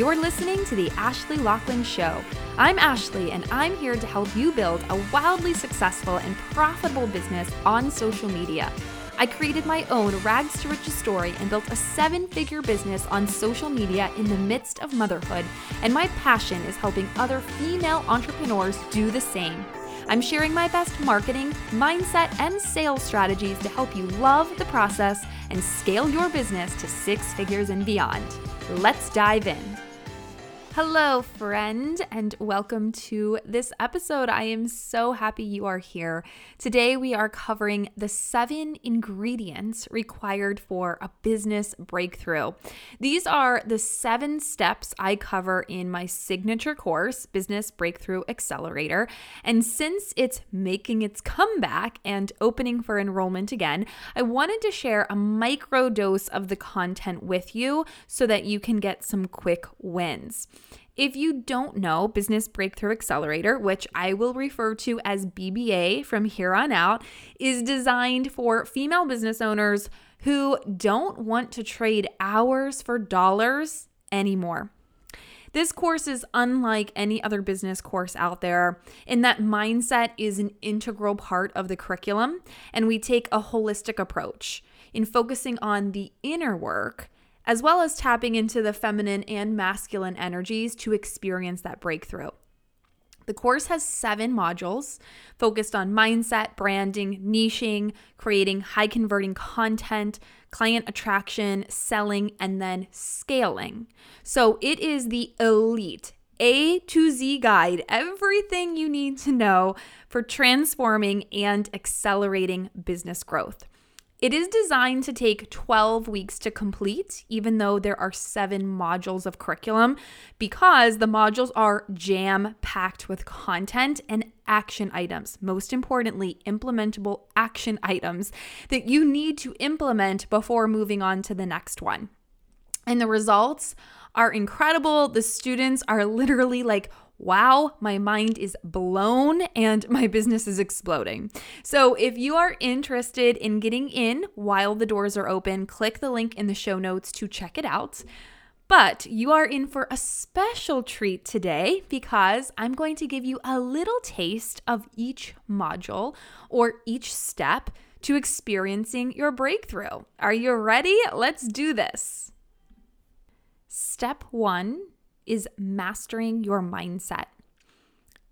You're listening to The Ashly Locklin Show. I'm Ashly, and I'm here to help you build a wildly successful and profitable business on social media. I created my own rags to riches story and built a seven figure business on social media in the midst of motherhood, and my passion is helping other female entrepreneurs do the same. I'm sharing my best marketing, mindset, and sales strategies to help you love the process and scale your business to six figures and beyond. Let's dive in. Hello, friend, and welcome to this episode. I am so happy you are here. Today, we are covering the seven ingredients required for a business breakthrough. These are the seven steps I cover in my signature course, Business Breakthrough Accelerator. And since it's making its comeback and opening for enrollment again, I wanted to share a micro dose of the content with you so that you can get some quick wins. If you don't know Business Breakthrough Accelerator, which I will refer to as BBA from here on out, is designed for female business owners who don't want to trade hours for dollars anymore. This course is unlike any other business course out there in that mindset is an integral part of the curriculum, and we take a holistic approach in focusing on the inner work as well as tapping into the feminine and masculine energies to experience that breakthrough. The course has seven modules focused on mindset, branding, niching, creating high converting content, client attraction, selling, and then scaling. So it is the elite A to Z guide, everything you need to know for transforming and accelerating business growth. It is designed to take 12 weeks to complete, even though there are seven modules of curriculum, because the modules are jam packed with content and action items. Most importantly, implementable action items that you need to implement before moving on to the next one. And the results are incredible. The students are literally like, wow, my mind is blown and my business is exploding. So, if you are interested in getting in while the doors are open, click the link in the show notes to check it out. But you are in for a special treat today because I'm going to give you a little taste of each module or each step to experiencing your breakthrough. Are you ready? Let's do this. Step one is mastering your mindset.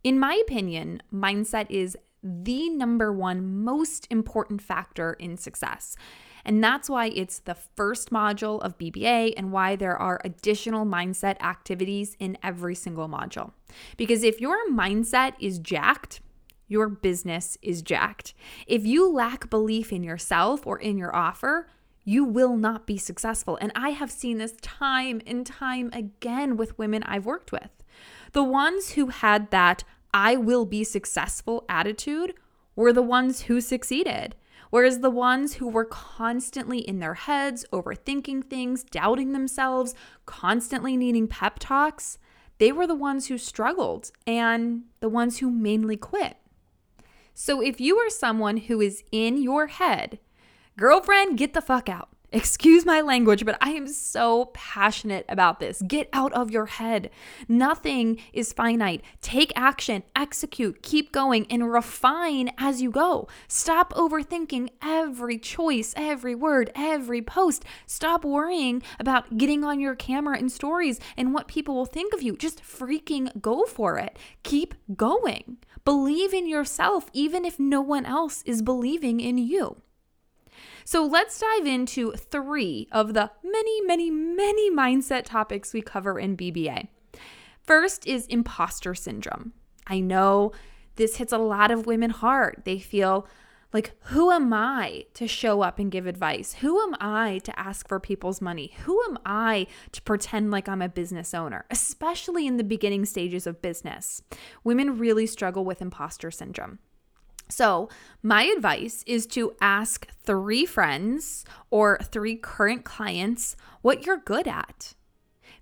In my opinion, mindset is the number one most important factor in success. And that's why it's the first module of BBA and why there are additional mindset activities in every single module. Because if your mindset is jacked, your business is jacked. If you lack belief in yourself or in your offer, you will not be successful. And I have seen this time and time again with women I've worked with. The ones who had that I will be successful attitude were the ones who succeeded. Whereas the ones who were constantly in their heads, overthinking things, doubting themselves, constantly needing pep talks, they were the ones who struggled and the ones who mainly quit. So if you are someone who is in your head, Girlfriend, get the fuck out. Excuse my language, but I am so passionate about this. Get out of your head. Nothing is finite. Take action, execute, keep going, and refine as you go. Stop overthinking every choice, every word, every post. Stop worrying about getting on your camera and stories and what people will think of you. Just freaking go for it. Keep going. Believe in yourself, even if no one else is believing in you. So let's dive into three of the many, many, many mindset topics we cover in BBA. First is imposter syndrome. I know this hits a lot of women hard. They feel like, who am I to show up and give advice? Who am I to ask for people's money? Who am I to pretend like I'm a business owner, especially in the beginning stages of business? Women really struggle with imposter syndrome. So, my advice is to ask three friends or three current clients what you're good at.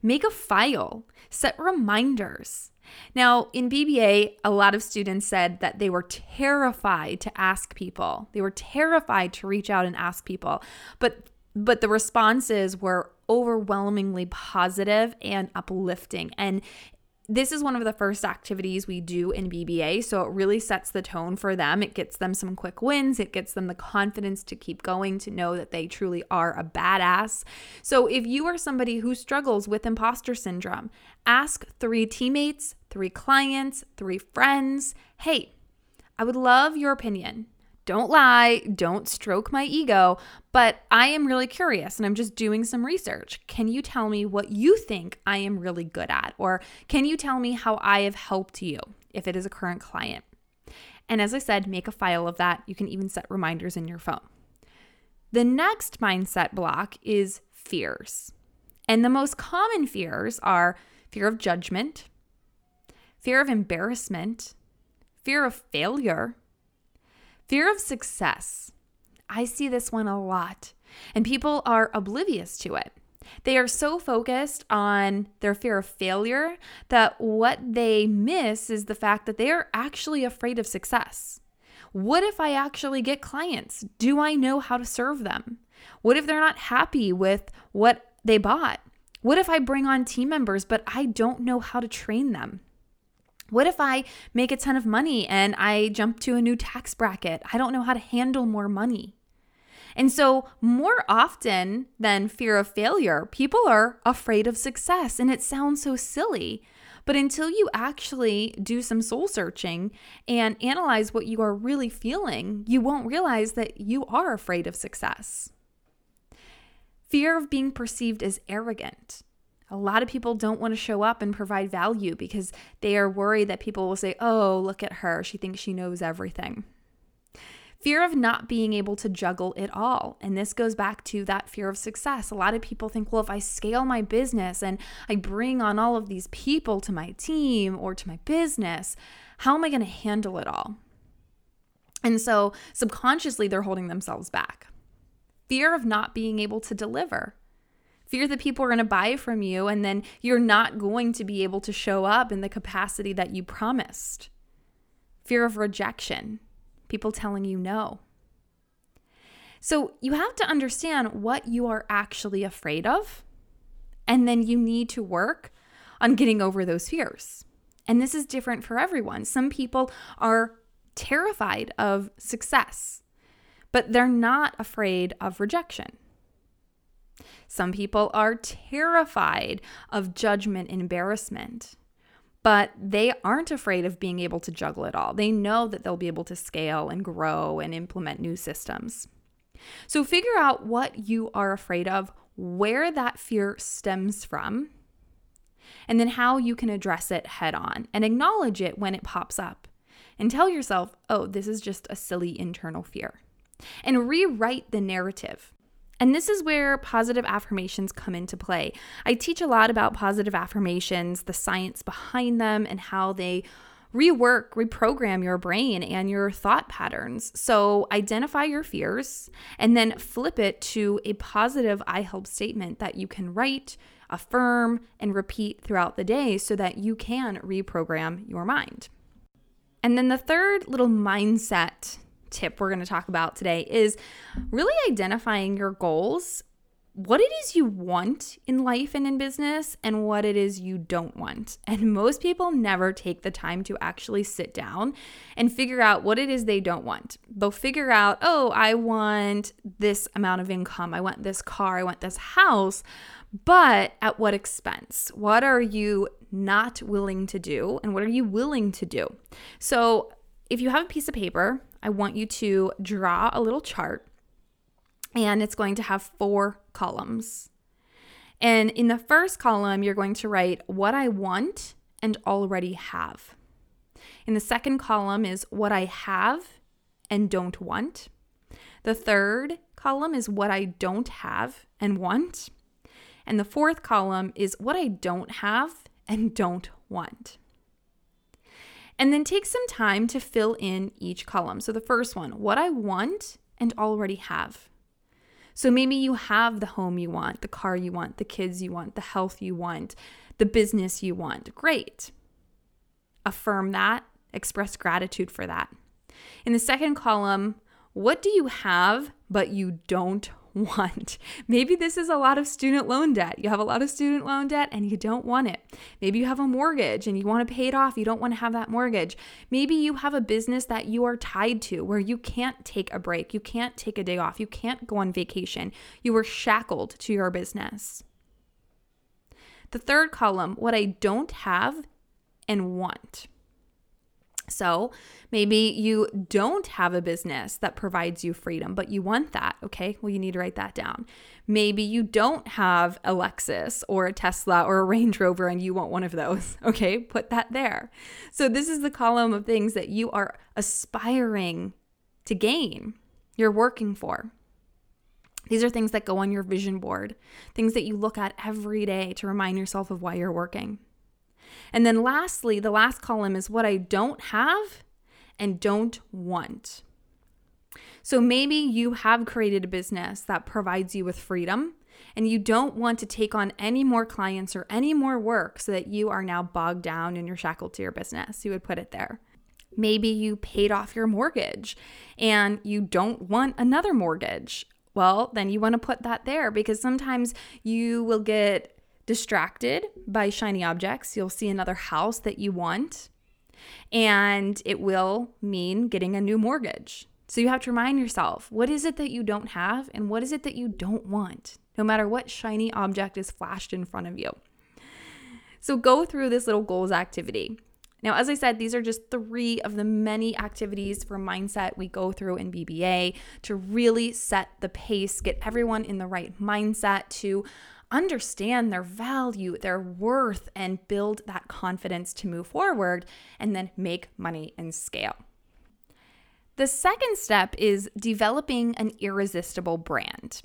Make a file, set reminders. Now, in BBA, a lot of students said that they were terrified to ask people. They were terrified to reach out and ask people. But but the responses were overwhelmingly positive and uplifting. And this is one of the first activities we do in BBA. So it really sets the tone for them. It gets them some quick wins. It gets them the confidence to keep going, to know that they truly are a badass. So if you are somebody who struggles with imposter syndrome, ask three teammates, three clients, three friends, hey, I would love your opinion. Don't lie, don't stroke my ego, but I am really curious and I'm just doing some research. Can you tell me what you think I am really good at? Or can you tell me how I have helped you if it is a current client? And as I said, make a file of that. You can even set reminders in your phone. The next mindset block is fears. And the most common fears are fear of judgment, fear of embarrassment, fear of failure, Fear of success. I see this one a lot, and people are oblivious to it. They are so focused on their fear of failure that what they miss is the fact that they are actually afraid of success. What if I actually get clients? Do I know how to serve them? What if they're not happy with what they bought? What if I bring on team members, but I don't know how to train them? What if I make a ton of money and I jump to a new tax bracket? I don't know how to handle more money. And so, more often than fear of failure, people are afraid of success. And it sounds so silly. But until you actually do some soul searching and analyze what you are really feeling, you won't realize that you are afraid of success. Fear of being perceived as arrogant. A lot of people don't want to show up and provide value because they are worried that people will say, oh, look at her. She thinks she knows everything. Fear of not being able to juggle it all. And this goes back to that fear of success. A lot of people think, well, if I scale my business and I bring on all of these people to my team or to my business, how am I going to handle it all? And so subconsciously, they're holding themselves back. Fear of not being able to deliver. Fear that people are going to buy from you and then you're not going to be able to show up in the capacity that you promised. Fear of rejection, people telling you no. So you have to understand what you are actually afraid of, and then you need to work on getting over those fears. And this is different for everyone. Some people are terrified of success, but they're not afraid of rejection. Some people are terrified of judgment and embarrassment, but they aren't afraid of being able to juggle it all. They know that they'll be able to scale and grow and implement new systems. So figure out what you are afraid of, where that fear stems from, and then how you can address it head on and acknowledge it when it pops up. And tell yourself, oh, this is just a silly internal fear. And rewrite the narrative. And this is where positive affirmations come into play. I teach a lot about positive affirmations, the science behind them, and how they rework, reprogram your brain and your thought patterns. So identify your fears and then flip it to a positive I help statement that you can write, affirm, and repeat throughout the day so that you can reprogram your mind. And then the third little mindset tip we're going to talk about today is really identifying your goals, what it is you want in life and in business, and what it is you don't want. And most people never take the time to actually sit down and figure out what it is they don't want. They'll figure out, oh, I want this amount of income, I want this car, I want this house. But at what expense? What are you not willing to do? And what are you willing to do? So, if you have a piece of paper, I want you to draw a little chart and it's going to have four columns. And in the first column, you're going to write what I want and already have. In the second column is what I have and don't want. The third column is what I don't have and want. And the fourth column is what I don't have and don't want. And then take some time to fill in each column. So the first one, what I want and already have. So maybe you have the home you want, the car you want, the kids you want, the health you want, the business you want. Great. Affirm that, express gratitude for that. In the second column, what do you have but you don't want. Maybe this is a lot of student loan debt. You have a lot of student loan debt and you don't want it. Maybe you have a mortgage and you want to pay it off. You don't want to have that mortgage. Maybe you have a business that you are tied to where you can't take a break. You can't take a day off. You can't go on vacation. You are shackled to your business. The third column, what I don't have and want. So maybe you don't have a business that provides you freedom, but you want that. Okay. Well, you need to write that down. Maybe you don't have a Lexus or a Tesla or a Range Rover and you want one of those. Okay. Put that there. So this is the column of things that you are aspiring to gain, you're working for. These are things that go on your vision board, things that you look at every day to remind yourself of why you're working. And then lastly, the last column is what I don't have and don't want. So maybe you have created a business that provides you with freedom and you don't want to take on any more clients or any more work so that you are now bogged down and you're shackled to your business. You would put it there. Maybe you paid off your mortgage and you don't want another mortgage. Well, then you want to put that there because sometimes you will get distracted by shiny objects. You'll see another house that you want, and it will mean getting a new mortgage. So you have to remind yourself what is it that you don't have and what is it that you don't want, no matter what shiny object is flashed in front of you. So go through this little goals activity. Now, as I said, these are just three of the many activities for mindset we go through in BBA to really set the pace, get everyone in the right mindset to understand their value, their worth, and build that confidence to move forward and then make money and scale. The second step is developing an irresistible brand.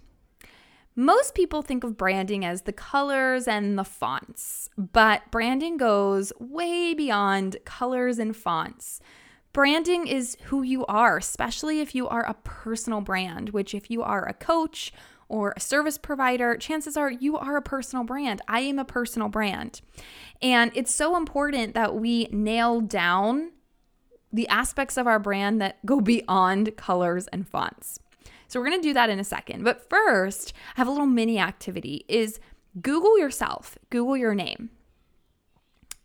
Most people think of branding as the colors and the fonts, but branding goes way beyond colors and fonts. Branding is who you are, especially if you are a personal brand, which, if you are a coach or a service provider, chances are you are a personal brand. I am a personal brand. And it's so important that we nail down the aspects of our brand that go beyond colors and fonts. So we're going to do that in a second. But first, I have a little mini activity is Google yourself, Google your name.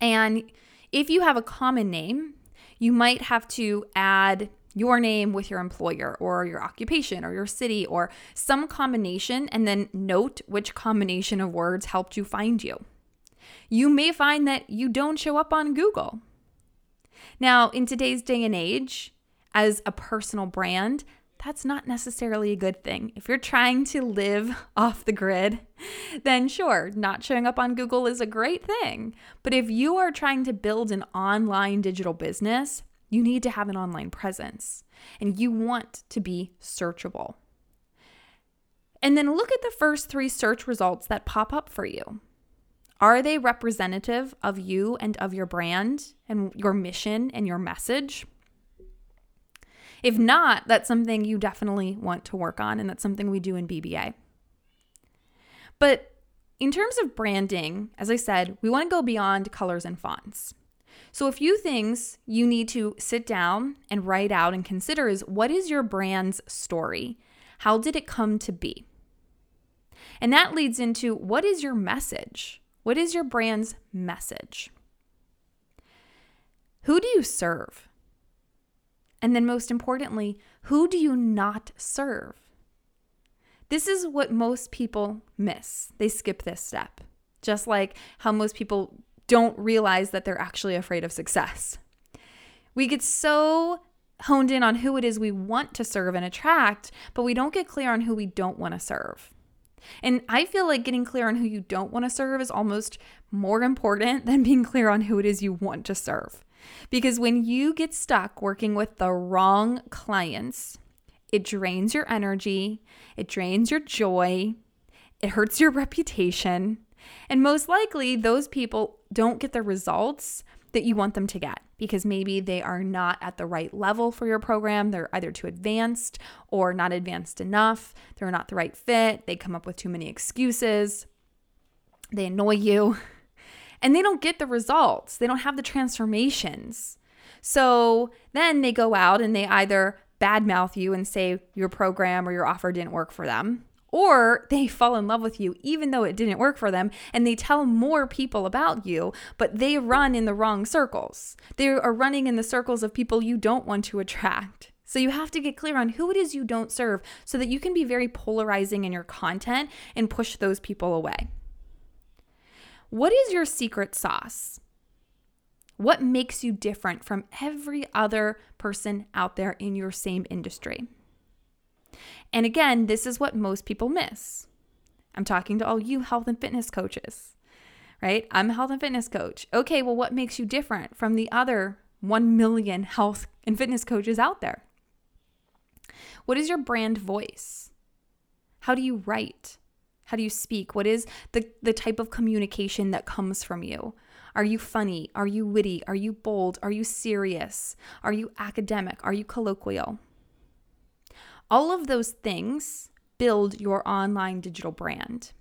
And if you have a common name, you might have to add your name with your employer or your occupation or your city or some combination, and then note which combination of words helped you find you. You may find that you don't show up on Google. Now, in today's day and age, as a personal brand, that's not necessarily a good thing. If you're trying to live off the grid, then sure, not showing up on Google is a great thing. But if you are trying to build an online digital business, you need to have an online presence and you want to be searchable. And then look at the first three search results that pop up for you. Are they representative of you and of your brand and your mission and your message? If not, that's something you definitely want to work on, and that's something we do in BBA. But in terms of branding, as I said, we want to go beyond colors and fonts. So, a few things you need to sit down and write out and consider is what is your brand's story? How did it come to be? And that leads into what is your message? What is your brand's message? Who do you serve? And then, most importantly, who do you not serve? This is what most people miss. They skip this step. Just like how most people don't realize that they're actually afraid of success. We get so honed in on who it is we want to serve and attract, but we don't get clear on who we don't want to serve. And I feel like getting clear on who you don't want to serve is almost more important than being clear on who it is you want to serve. Because when you get stuck working with the wrong clients, it drains your energy, it drains your joy, it hurts your reputation, and most likely, those people don't get the results that you want them to get because maybe they are not at the right level for your program. They're either too advanced or not advanced enough. They're not the right fit. They come up with too many excuses. They annoy you and they don't get the results. They don't have the transformations. So then they go out and they either badmouth you and say your program or your offer didn't work for them, Or they fall in love with you even though it didn't work for them and they tell more people about you, but they run in the wrong circles. They are running in the circles of people you don't want to attract. So you have to get clear on who it is you don't serve so that you can be very polarizing in your content and push those people away. What is your secret sauce? What makes you different from every other person out there in your same industry? And again, this is what most people miss. I'm talking to all you health and fitness coaches, right? I'm a health and fitness coach. Okay, well, what makes you different from the other 1 million health and fitness coaches out there? What is your brand voice? How do you write? How do you speak? What is the, the type of communication that comes from you? Are you funny? Are you witty? Are you bold? Are you serious? Are you academic? Are you colloquial? All of those things build your online digital brand.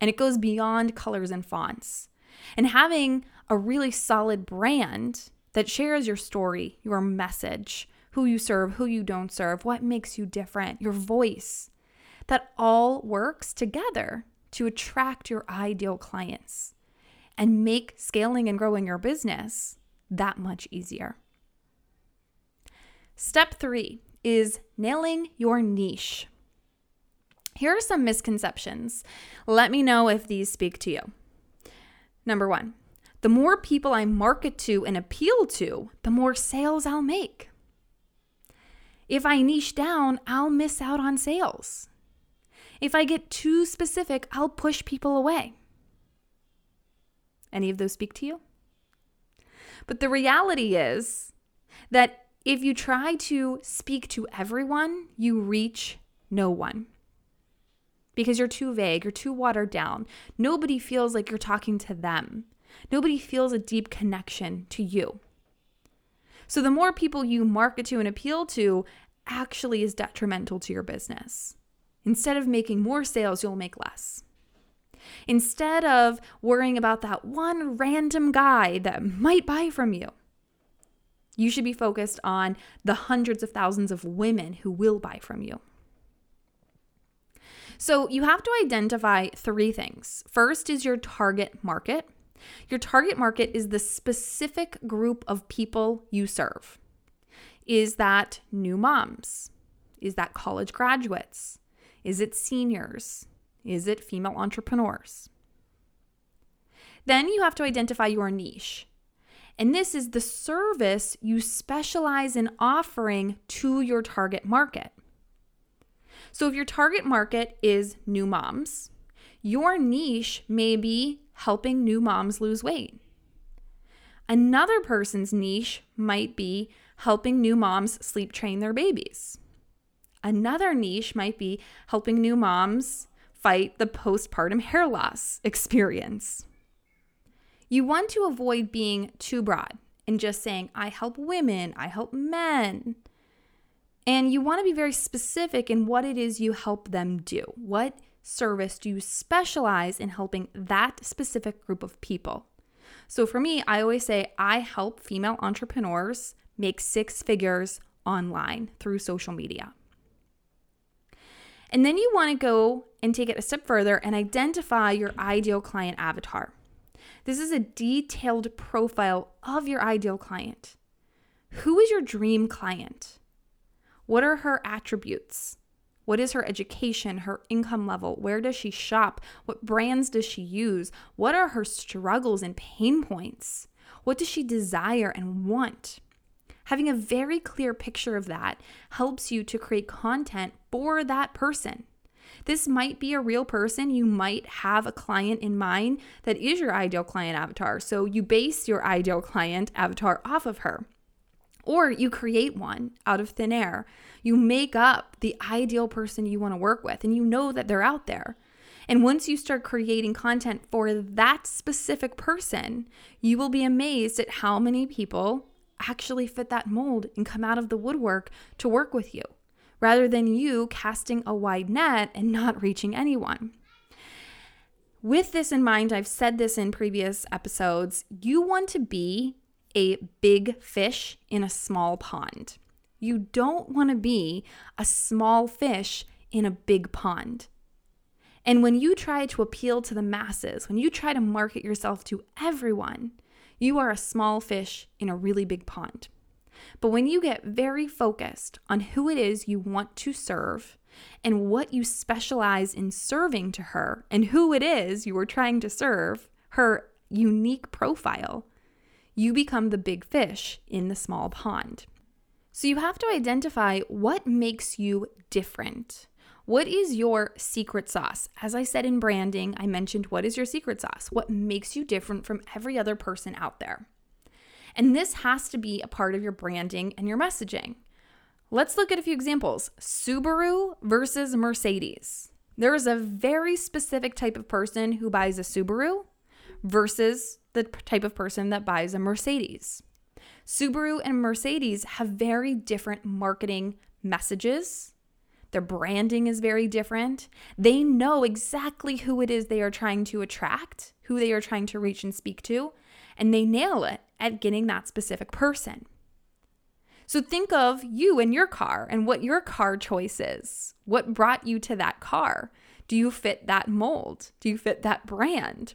And it goes beyond colors and fonts. And having a really solid brand that shares your story, your message, who you serve, who you don't serve, what makes you different, your voice, that all works together to attract your ideal clients and make scaling and growing your business that much easier. Step three is nailing your niche. Here are some misconceptions. Let me know if these speak to you. Number one, the more people I market to and appeal to, the more sales I'll make. If I niche down, I'll miss out on sales. If I get too specific, I'll push people away. Any of those speak to you? But the reality is that if you try to speak to everyone, you reach no one because you're too vague, you're too watered down. Nobody feels like you're talking to them, nobody feels a deep connection to you. So, the more people you market to and appeal to actually is detrimental to your business. Instead of making more sales, you'll make less. Instead of worrying about that one random guy that might buy from you, you should be focused on the hundreds of thousands of women who will buy from you. So, you have to identify three things. First is your target market. Your target market is the specific group of people you serve. Is that new moms? Is that college graduates? Is it seniors? Is it female entrepreneurs? Then you have to identify your niche. And this is the service you specialize in offering to your target market. So if your target market is new moms, your niche may be helping new moms lose weight. Another person's niche might be helping new moms sleep train their babies. Another niche might be helping new moms fight the postpartum hair loss experience. You want to avoid being too broad and just saying, I help women, I help men. And you want to be very specific in what it is you help them do. What service do you specialize in helping that specific group of people? So for me, I always say I help female entrepreneurs make six figures online through social media. And then you want to go and take it a step further and identify your ideal client avatar. This is a detailed profile of your ideal client. Who is your dream client? What are her attributes? What is her education, her income level? Where does she shop? What brands does she use? What are her struggles and pain points? What does she desire and want? Having a very clear picture of that helps you to create content for that person. This might be a real person. You might have a client in mind that is your ideal client avatar. So you base your ideal client avatar off of her. Or you create one out of thin air. You make up the ideal person you want to work with, and you know that they're out there. And once you start creating content for that specific person, you will be amazed at how many people actually fit that mold and come out of the woodwork to work with you, rather than you casting a wide net and not reaching anyone. With this in mind, I've said this in previous episodes, you want to be a big fish in a small pond. You don't want to be a small fish in a big pond. And when you try to appeal to the masses, when you try to market yourself to everyone, you are a small fish in a really big pond. But when you get very focused on who it is you want to serve and what you specialize in serving to her and who it is you are trying to serve, her unique profile, you become the big fish in the small pond. So you have to identify what makes you different. What is your secret sauce? As I said in branding, I mentioned what is your secret sauce? What makes you different from every other person out there? And this has to be a part of your branding and your messaging. Let's look at a few examples Subaru versus Mercedes. There is a very specific type of person who buys a Subaru versus the type of person that buys a Mercedes. Subaru and Mercedes have very different marketing messages. Their branding is very different. They know exactly who it is they are trying to attract, who they are trying to reach and speak to, and they nail it at getting that specific person. So think of you and your car and what your car choice is. What brought you to that car? Do you fit that mold? Do you fit that brand?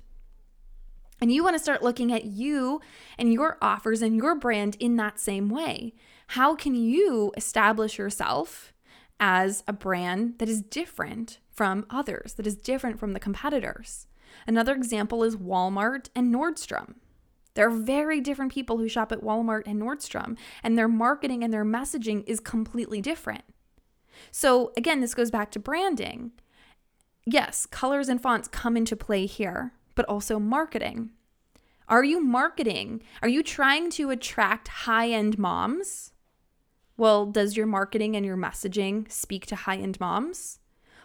And you want to start looking at you and your offers and your brand in that same way. How can you establish yourself as a brand that is different from others, that is different from the competitors? Another example is Walmart and Nordstrom. There are very different people who shop at Walmart and Nordstrom, and their marketing and their messaging is completely different. So, again, this goes back to branding. Yes, colors and fonts come into play here, but also marketing. Are you marketing? Are you trying to attract high end moms? Well, does your marketing and your messaging speak to high end moms?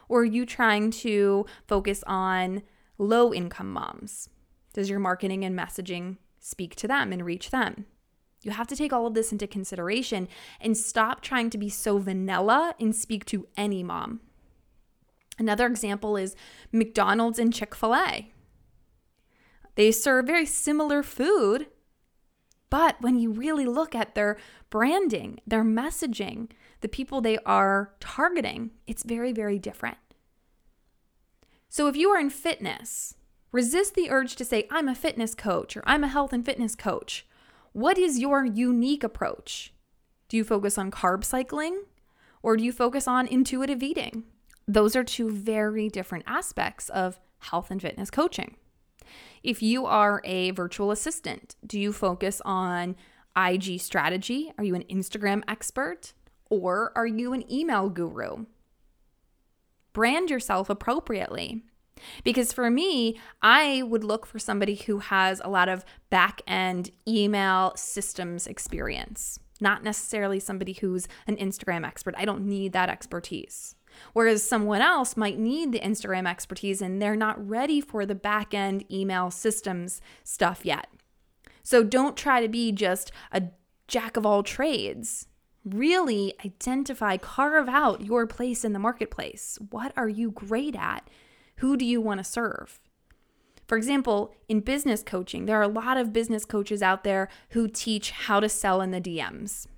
Or are you trying to focus on low income moms? Does your marketing and messaging speak to them and reach them? You have to take all of this into consideration and stop trying to be so vanilla and speak to any mom. Another example is McDonald's and Chick fil A. They serve very similar food, but when you really look at their branding, their messaging, the people they are targeting, it's very, very different. So if you are in fitness, resist the urge to say, I'm a fitness coach or I'm a health and fitness coach. What is your unique approach? Do you focus on carb cycling or do you focus on intuitive eating? Those are two very different aspects of health and fitness coaching. If you are a virtual assistant, do you focus on IG strategy? Are you an Instagram expert? Or are you an email guru? Brand yourself appropriately. Because for me, I would look for somebody who has a lot of back end email systems experience, not necessarily somebody who's an Instagram expert. I don't need that expertise. Whereas someone else might need the Instagram expertise and they're not ready for the back end email systems stuff yet. So don't try to be just a jack of all trades. Really identify, carve out your place in the marketplace. What are you great at? Who do you want to serve? For example, in business coaching, there are a lot of business coaches out there who teach how to sell in the DMs.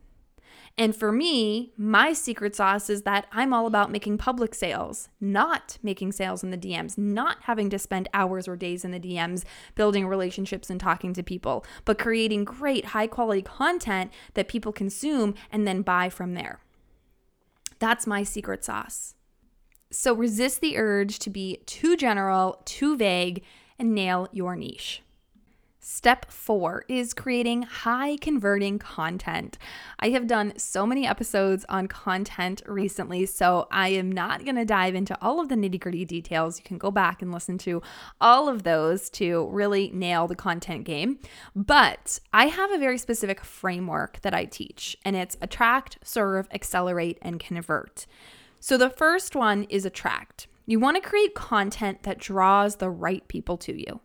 And for me, my secret sauce is that I'm all about making public sales, not making sales in the DMs, not having to spend hours or days in the DMs building relationships and talking to people, but creating great high quality content that people consume and then buy from there. That's my secret sauce. So resist the urge to be too general, too vague, and nail your niche. Step four is creating high converting content. I have done so many episodes on content recently, so I am not going to dive into all of the nitty gritty details. You can go back and listen to all of those to really nail the content game. But I have a very specific framework that I teach, and it's attract, serve, accelerate, and convert. So the first one is attract. You want to create content that draws the right people to you.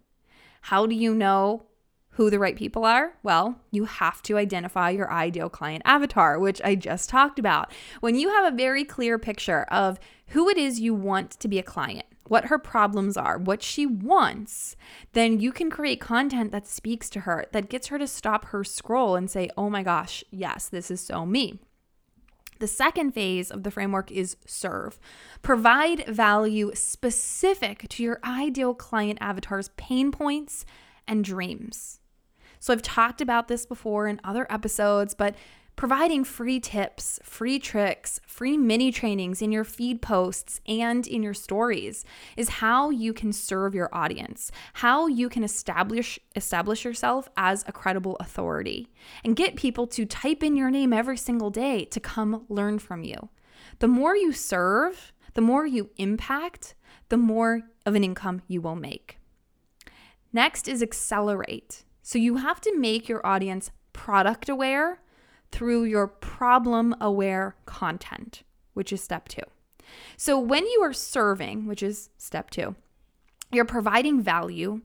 How do you know who the right people are? Well, you have to identify your ideal client avatar, which I just talked about. When you have a very clear picture of who it is you want to be a client, what her problems are, what she wants, then you can create content that speaks to her, that gets her to stop her scroll and say, oh my gosh, yes, this is so me. The second phase of the framework is serve. Provide value specific to your ideal client avatar's pain points and dreams. So, I've talked about this before in other episodes, but providing free tips, free tricks, free mini trainings in your feed posts and in your stories is how you can serve your audience, how you can establish establish yourself as a credible authority and get people to type in your name every single day to come learn from you. The more you serve, the more you impact, the more of an income you will make. Next is accelerate. So you have to make your audience product aware through your problem aware content, which is step two. So, when you are serving, which is step two, you're providing value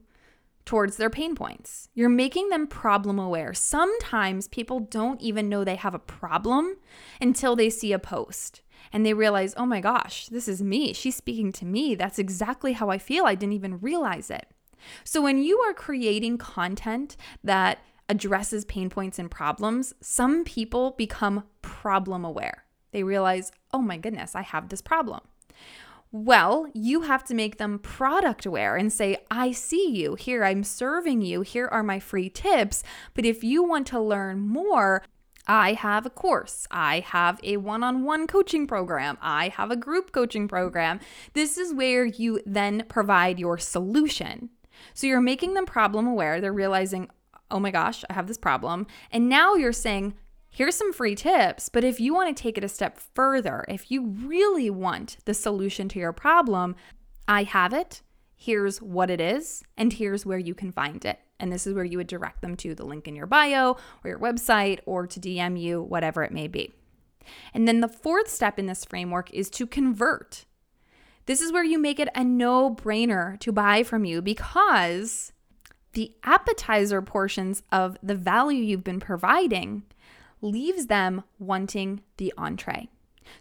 towards their pain points. You're making them problem aware. Sometimes people don't even know they have a problem until they see a post and they realize, oh my gosh, this is me. She's speaking to me. That's exactly how I feel. I didn't even realize it. So, when you are creating content that addresses pain points and problems, some people become problem aware. They realize, oh my goodness, I have this problem. Well, you have to make them product aware and say, I see you. Here, I'm serving you. Here are my free tips. But if you want to learn more, I have a course. I have a one on one coaching program. I have a group coaching program. This is where you then provide your solution. So you're making them problem aware. They're realizing, oh my gosh, I have this problem. And now you're saying, here's some free tips. But if you want to take it a step further, if you really want the solution to your problem, I have it. Here's what it is, and here's where you can find it. And this is where you would direct them to the link in your bio or your website or to DM you, whatever it may be. And then the fourth step in this framework is to convert. This is where you make it a no brainer to buy from you because the appetizer portions of the value you've been providing leaves them wanting the entree.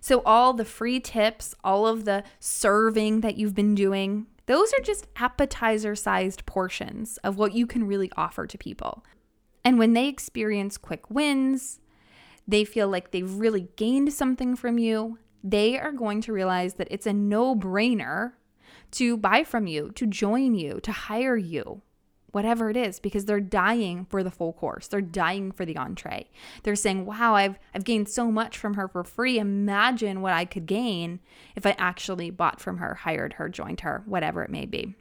So, all the free tips, all of the serving that you've been doing, those are just appetizer sized portions of what you can really offer to people. And when they experience quick wins, they feel like they've really gained something from you, they are going to realize that it's a no brainer to buy from you, to join you, to hire you whatever it is because they're dying for the full course. They're dying for the entree. They're saying, "Wow, I've I've gained so much from her for free. Imagine what I could gain if I actually bought from her, hired her, joined her, whatever it may be."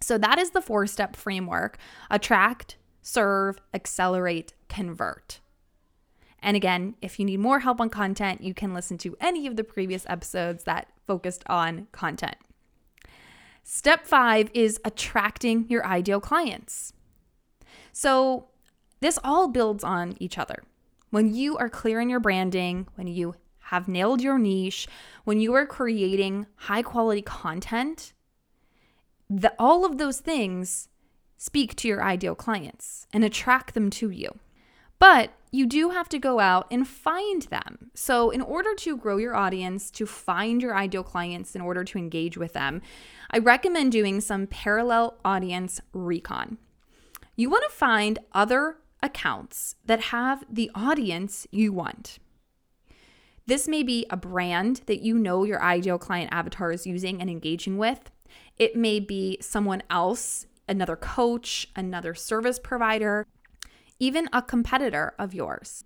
So that is the four-step framework. Attract, serve, accelerate, convert. And again, if you need more help on content, you can listen to any of the previous episodes that focused on content. Step five is attracting your ideal clients. So, this all builds on each other. When you are clear in your branding, when you have nailed your niche, when you are creating high quality content, the, all of those things speak to your ideal clients and attract them to you. But you do have to go out and find them. So, in order to grow your audience, to find your ideal clients, in order to engage with them, I recommend doing some parallel audience recon. You want to find other accounts that have the audience you want. This may be a brand that you know your ideal client avatar is using and engaging with. It may be someone else, another coach, another service provider even a competitor of yours.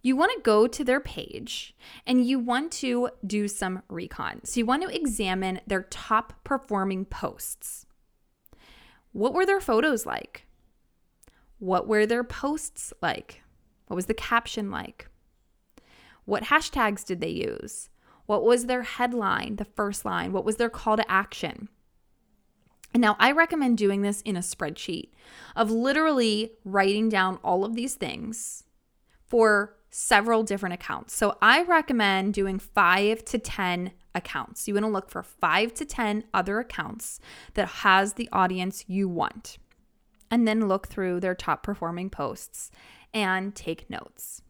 You want to go to their page and you want to do some recon. So you want to examine their top performing posts. What were their photos like? What were their posts like? What was the caption like? What hashtags did they use? What was their headline, the first line? What was their call to action? And now I recommend doing this in a spreadsheet of literally writing down all of these things for several different accounts. So I recommend doing five to 10 accounts. You want to look for five to 10 other accounts that has the audience you want. And then look through their top performing posts and take notes.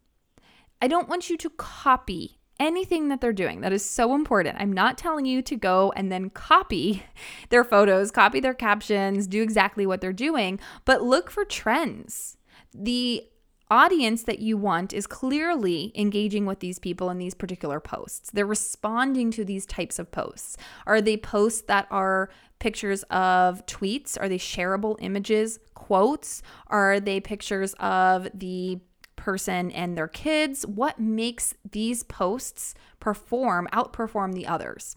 I don't want you to copy anything that they're doing. That is so important. I'm not telling you to go and then copy their photos, copy their captions, do exactly what they're doing, but look for trends. The audience that you want is clearly engaging with these people in these particular posts. They're responding to these types of posts. Are they posts that are pictures of tweets? Are they shareable images, quotes? Are they pictures of the person and their kids? What makes these posts perform, outperform the others?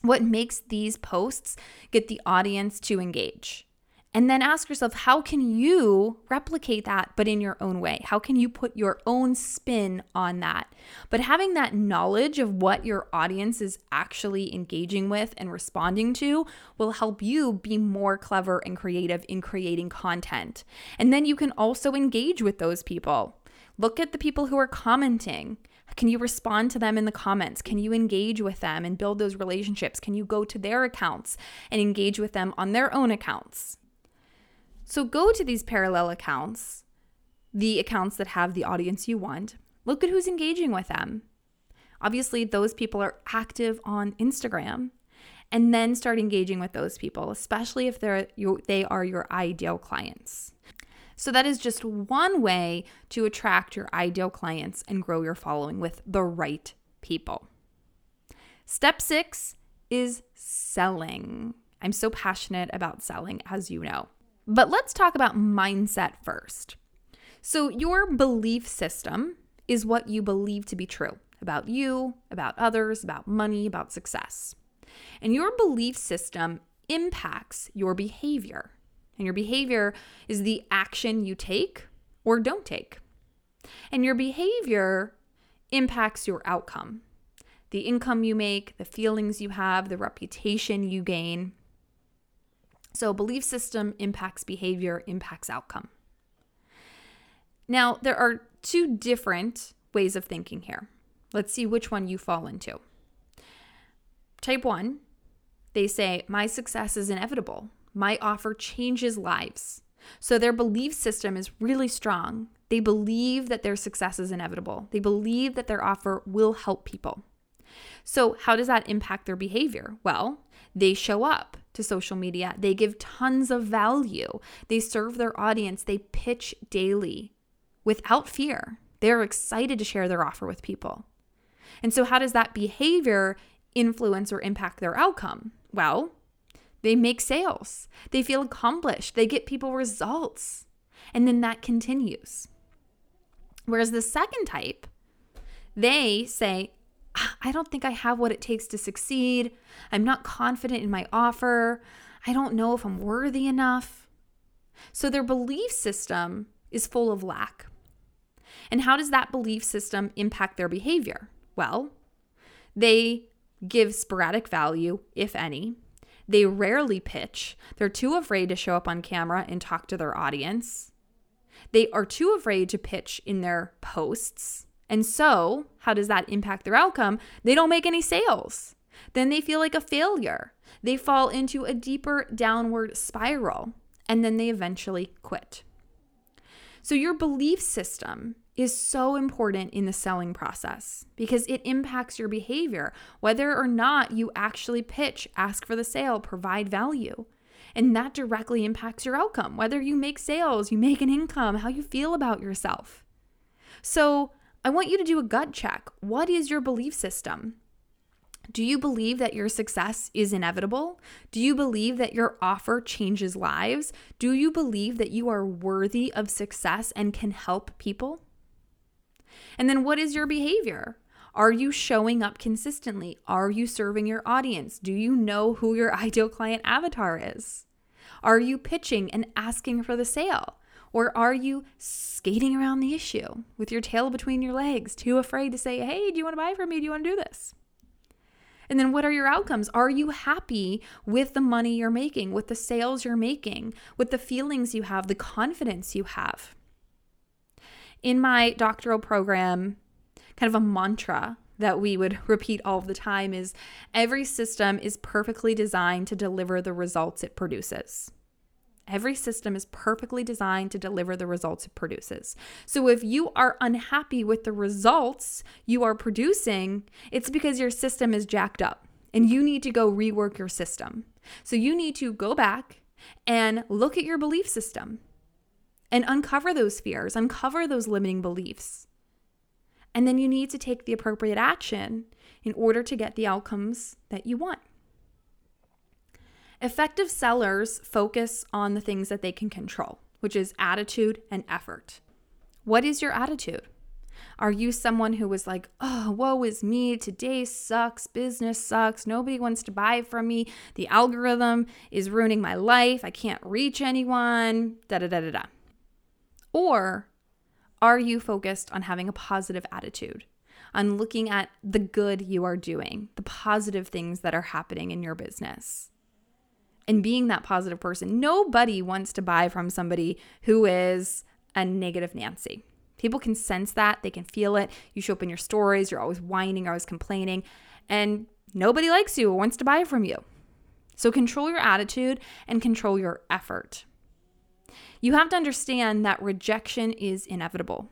What makes these posts get the audience to engage? And then ask yourself, how can you replicate that, but in your own way? How can you put your own spin on that? But having that knowledge of what your audience is actually engaging with and responding to will help you be more clever and creative in creating content. And then you can also engage with those people. Look at the people who are commenting. Can you respond to them in the comments? Can you engage with them and build those relationships? Can you go to their accounts and engage with them on their own accounts? So go to these parallel accounts, the accounts that have the audience you want. Look at who's engaging with them. Obviously, those people are active on Instagram. And then start engaging with those people, especially if they're you, they are your ideal clients. So that is just one way to attract your ideal clients and grow your following with the right people. Step 6 is selling. I'm so passionate about selling as you know. But let's talk about mindset first. So, your belief system is what you believe to be true about you, about others, about money, about success. And your belief system impacts your behavior. And your behavior is the action you take or don't take. And your behavior impacts your outcome the income you make, the feelings you have, the reputation you gain. So, belief system impacts behavior, impacts outcome. Now, there are two different ways of thinking here. Let's see which one you fall into. Type one, they say, My success is inevitable. My offer changes lives. So, their belief system is really strong. They believe that their success is inevitable, they believe that their offer will help people. So, how does that impact their behavior? Well, they show up to social media. They give tons of value. They serve their audience. They pitch daily without fear. They're excited to share their offer with people. And so, how does that behavior influence or impact their outcome? Well, they make sales, they feel accomplished, they get people results, and then that continues. Whereas the second type, they say, ah, I don't think I have what it takes to succeed. I'm not confident in my offer. I don't know if I'm worthy enough. So their belief system is full of lack. And how does that belief system impact their behavior? Well, they give sporadic value, if any. They rarely pitch. They're too afraid to show up on camera and talk to their audience. They are too afraid to pitch in their posts. And so, how does that impact their outcome? They don't make any sales. Then they feel like a failure. They fall into a deeper downward spiral and then they eventually quit. So, your belief system is so important in the selling process because it impacts your behavior, whether or not you actually pitch, ask for the sale, provide value. And that directly impacts your outcome, whether you make sales, you make an income, how you feel about yourself. So, I want you to do a gut check. What is your belief system? Do you believe that your success is inevitable? Do you believe that your offer changes lives? Do you believe that you are worthy of success and can help people? And then what is your behavior? Are you showing up consistently? Are you serving your audience? Do you know who your ideal client avatar is? Are you pitching and asking for the sale? Or are you skating around the issue with your tail between your legs, too afraid to say, hey, do you want to buy from me? Do you want to do this? And then what are your outcomes? Are you happy with the money you're making, with the sales you're making, with the feelings you have, the confidence you have? In my doctoral program, kind of a mantra that we would repeat all the time is every system is perfectly designed to deliver the results it produces. Every system is perfectly designed to deliver the results it produces. So if you are unhappy with the results you are producing, it's because your system is jacked up and you need to go rework your system. So you need to go back and look at your belief system and uncover those fears, uncover those limiting beliefs. And then you need to take the appropriate action in order to get the outcomes that you want. Effective sellers focus on the things that they can control, which is attitude and effort. What is your attitude? Are you someone who was like, oh, woe is me, today sucks, business sucks, nobody wants to buy from me, the algorithm is ruining my life, I can't reach anyone, da da da da da. Or are you focused on having a positive attitude, on looking at the good you are doing, the positive things that are happening in your business? And being that positive person, nobody wants to buy from somebody who is a negative Nancy. People can sense that, they can feel it. You show up in your stories, you're always whining, always complaining, and nobody likes you or wants to buy from you. So control your attitude and control your effort. You have to understand that rejection is inevitable.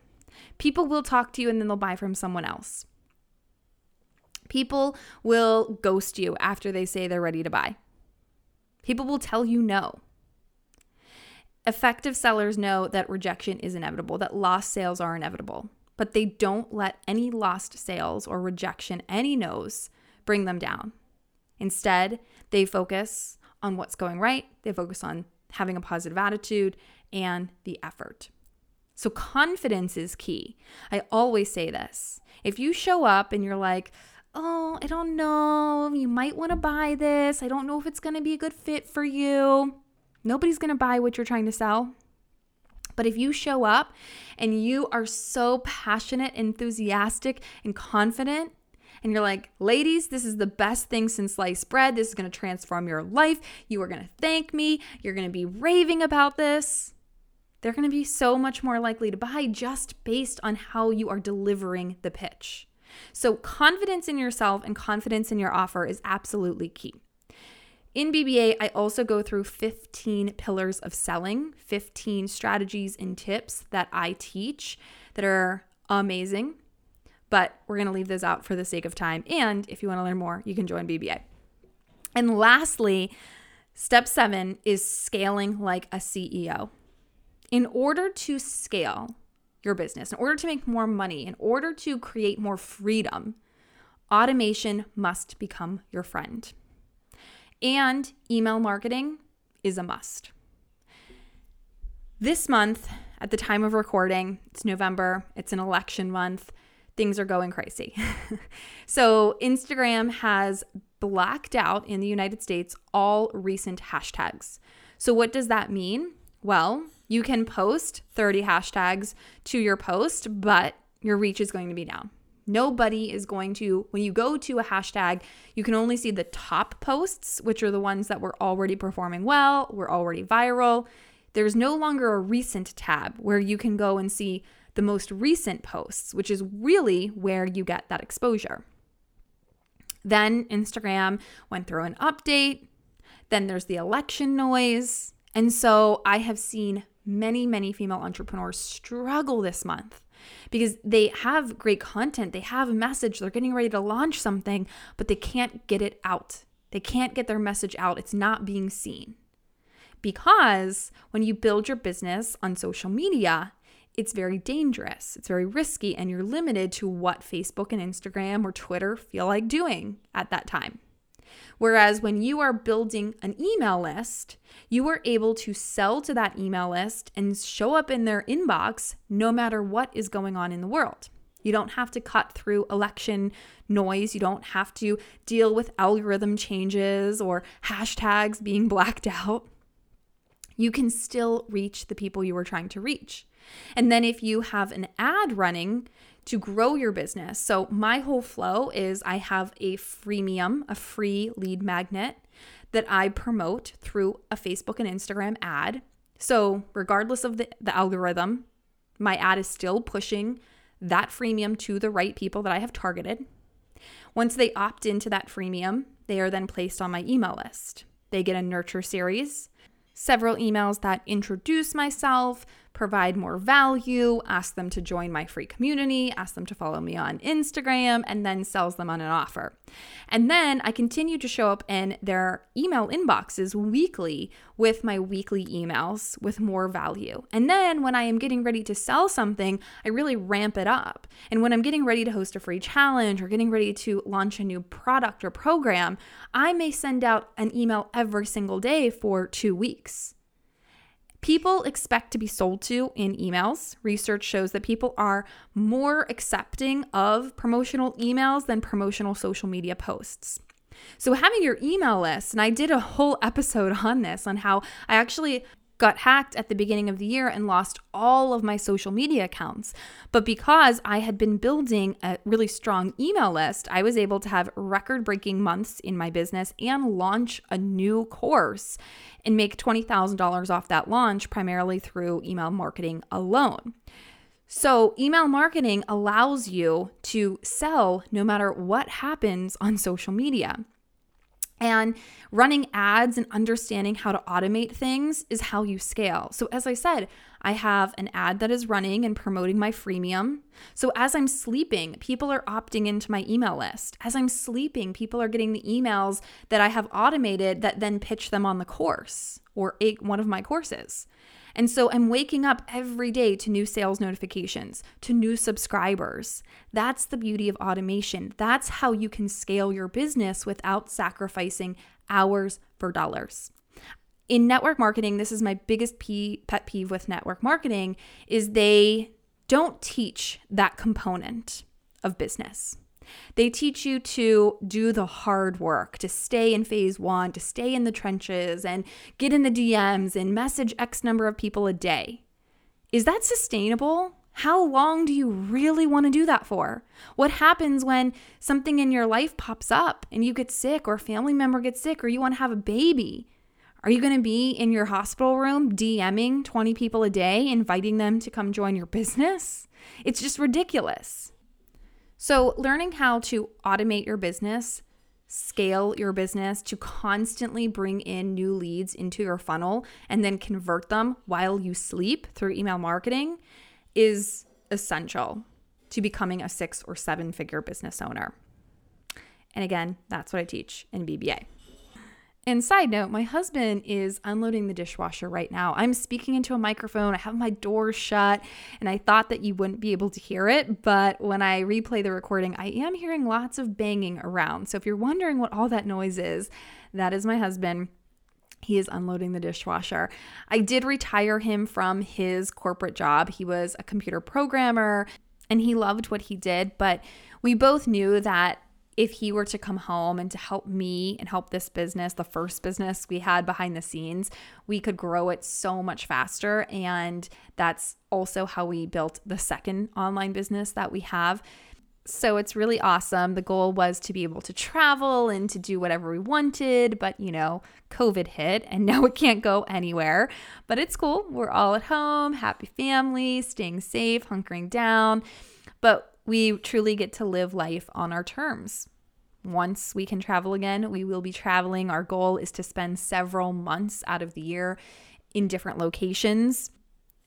People will talk to you and then they'll buy from someone else. People will ghost you after they say they're ready to buy. People will tell you no. Effective sellers know that rejection is inevitable, that lost sales are inevitable, but they don't let any lost sales or rejection, any no's, bring them down. Instead, they focus on what's going right, they focus on having a positive attitude and the effort. So, confidence is key. I always say this. If you show up and you're like, oh, I don't know, you might want to buy this, I don't know if it's going to be a good fit for you, Nobody's going to buy what you're trying to sell. But if you show up and you are so passionate, enthusiastic, and confident, and you're like, ladies, this is the best thing since sliced bread. This is to transform your life. You are to thank me. You're to be raving about this. They're going to be so much more likely to buy just based on how you are delivering the pitch. So, confidence in yourself and confidence in your offer is absolutely key. In BBA, I also go through 15 pillars of selling, 15 strategies and tips that I teach that are amazing. But we're going to leave those out for the sake of time. And if you want to learn more, you can join BBA. And lastly, step seven is scaling like a CEO. In order to scale your business, in order to make more money, in order to create more freedom, automation must become your friend. And email marketing is a must. This month, at the time of recording, it's November, it's an election month, things are going crazy. so, Instagram has blacked out in the United States all recent hashtags. So, what does that mean? Well, you can post 30 hashtags to your post, but your reach is going to be down. Nobody is going to, when you go to a hashtag, you can only see the top posts, which are the ones that were already performing well, were already viral. There's no longer a recent tab where you can go and see the most recent posts, which is really where you get that exposure. Then Instagram went through an update. Then there's the election noise. And so I have seen many, many female entrepreneurs struggle this month because they have great content, they have a message, they're getting ready to launch something, but they can't get it out. They can't get their message out. It's not being seen. Because when you build your business on social media, it's very dangerous, it's very risky, and you're limited to what Facebook and Instagram or Twitter feel like doing at that time. Whereas when you are building an email list, you are able to sell to that email list and show up in their inbox no matter what is going on in the world. You don't have to cut through election noise. You don't have to deal with algorithm changes or hashtags being blacked out. You can still reach the people you were trying to reach. And then if you have an ad running, to grow your business. So, my whole flow is I have a freemium, a free lead magnet that I promote through a Facebook and Instagram ad. So, regardless of the, the algorithm, my ad is still pushing that freemium to the right people that I have targeted. Once they opt into that freemium, they are then placed on my email list. They get a nurture series, several emails that introduce myself, provide more value, ask them to join my free community, ask them to follow me on Instagram, and then sells them on an offer. And then I continue to show up in their email inboxes weekly with my weekly emails with more value. And then when I am getting ready to sell something, I really ramp it up. And when I'm getting ready to host a free challenge or getting ready to launch a new product or program, I may send out an email every single day for two weeks. People expect to be sold to in emails. Research shows that people are more accepting of promotional emails than promotional social media posts. So, having your email list, and I did a whole episode on this, on how I actually got hacked at the beginning of the year and lost all of my social media accounts. But because I had been building a really strong email list, I was able to have record breaking months in my business and launch a new course and make $20,000 off that launch primarily through email marketing alone. So, email marketing allows you to sell no matter what happens on social media. And running ads and understanding how to automate things is how you scale. So, as I said, I have an ad that is running and promoting my freemium. So, as I'm sleeping, people are opting into my email list. As I'm sleeping, people are getting the emails that I have automated that then pitch them on the course or one of my courses. And so I'm waking up every day to new sales notifications, to new subscribers. That's the beauty of automation. That's how you can scale your business without sacrificing hours for dollars. In network marketing, this is my biggest pet peeve with network marketing is they don't teach that component of business. They teach you to do the hard work, to stay in phase one, to stay in the trenches and get in the DMs and message X number of people a day. Is that sustainable? How long do you really want to do that for? What happens when something in your life pops up and you get sick or a family member gets sick or you want to have a baby? Are you going to be in your hospital room DMing 20 people a day, inviting them to come join your business? It's just ridiculous. So, learning how to automate your business, scale your business to constantly bring in new leads into your funnel and then convert them while you sleep through email marketing is essential to becoming a six or seven figure business owner. And again, that's what I teach in BBA. And side note, my husband is unloading the dishwasher right now. I'm speaking into a microphone. I have my door shut, and I thought that you wouldn't be able to hear it. But when I replay the recording, I am hearing lots of banging around. So if you're wondering what all that noise is, that is my husband. He is unloading the dishwasher. I did retire him from his corporate job. He was a computer programmer and he loved what he did, but we both knew that if he were to come home and to help me and help this business, the first business we had behind the scenes, we could grow it so much faster. And that's also how we built the second online business that we have. So it's really awesome. The goal was to be able to travel and to do whatever we wanted, but you know, COVID hit and now it can't go anywhere. But it's cool. We're all at home, happy family, staying safe, hunkering down. But we truly get to live life on our terms. Once we can travel again, we will be traveling. Our goal is to spend several months out of the year in different locations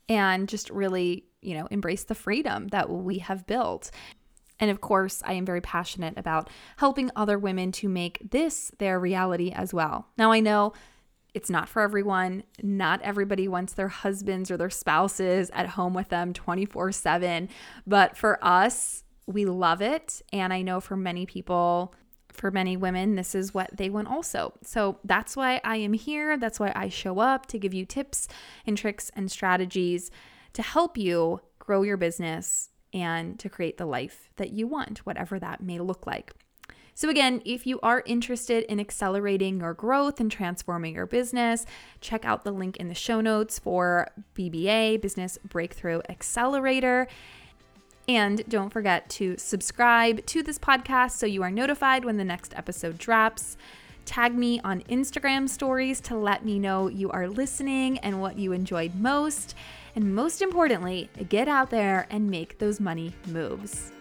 and just really, you know, embrace the freedom that we have built. And of course, I am very passionate about helping other women to make this their reality as well. Now, I know it's not for everyone. Not everybody wants their husbands or their spouses at home with them 24 7. But for us, we love it. And I know for many people, for many women, this is what they want also. So that's why I am here. That's why I show up to give you tips and tricks and strategies to help you grow your business and to create the life that you want, whatever that may look like. So, again, if you are interested in accelerating your growth and transforming your business, check out the link in the show notes for BBA, Business Breakthrough Accelerator. And don't forget to subscribe to this podcast so you are notified when the next episode drops. Tag me on Instagram stories to let me know you are listening and what you enjoyed most. And most importantly, get out there and make those money moves.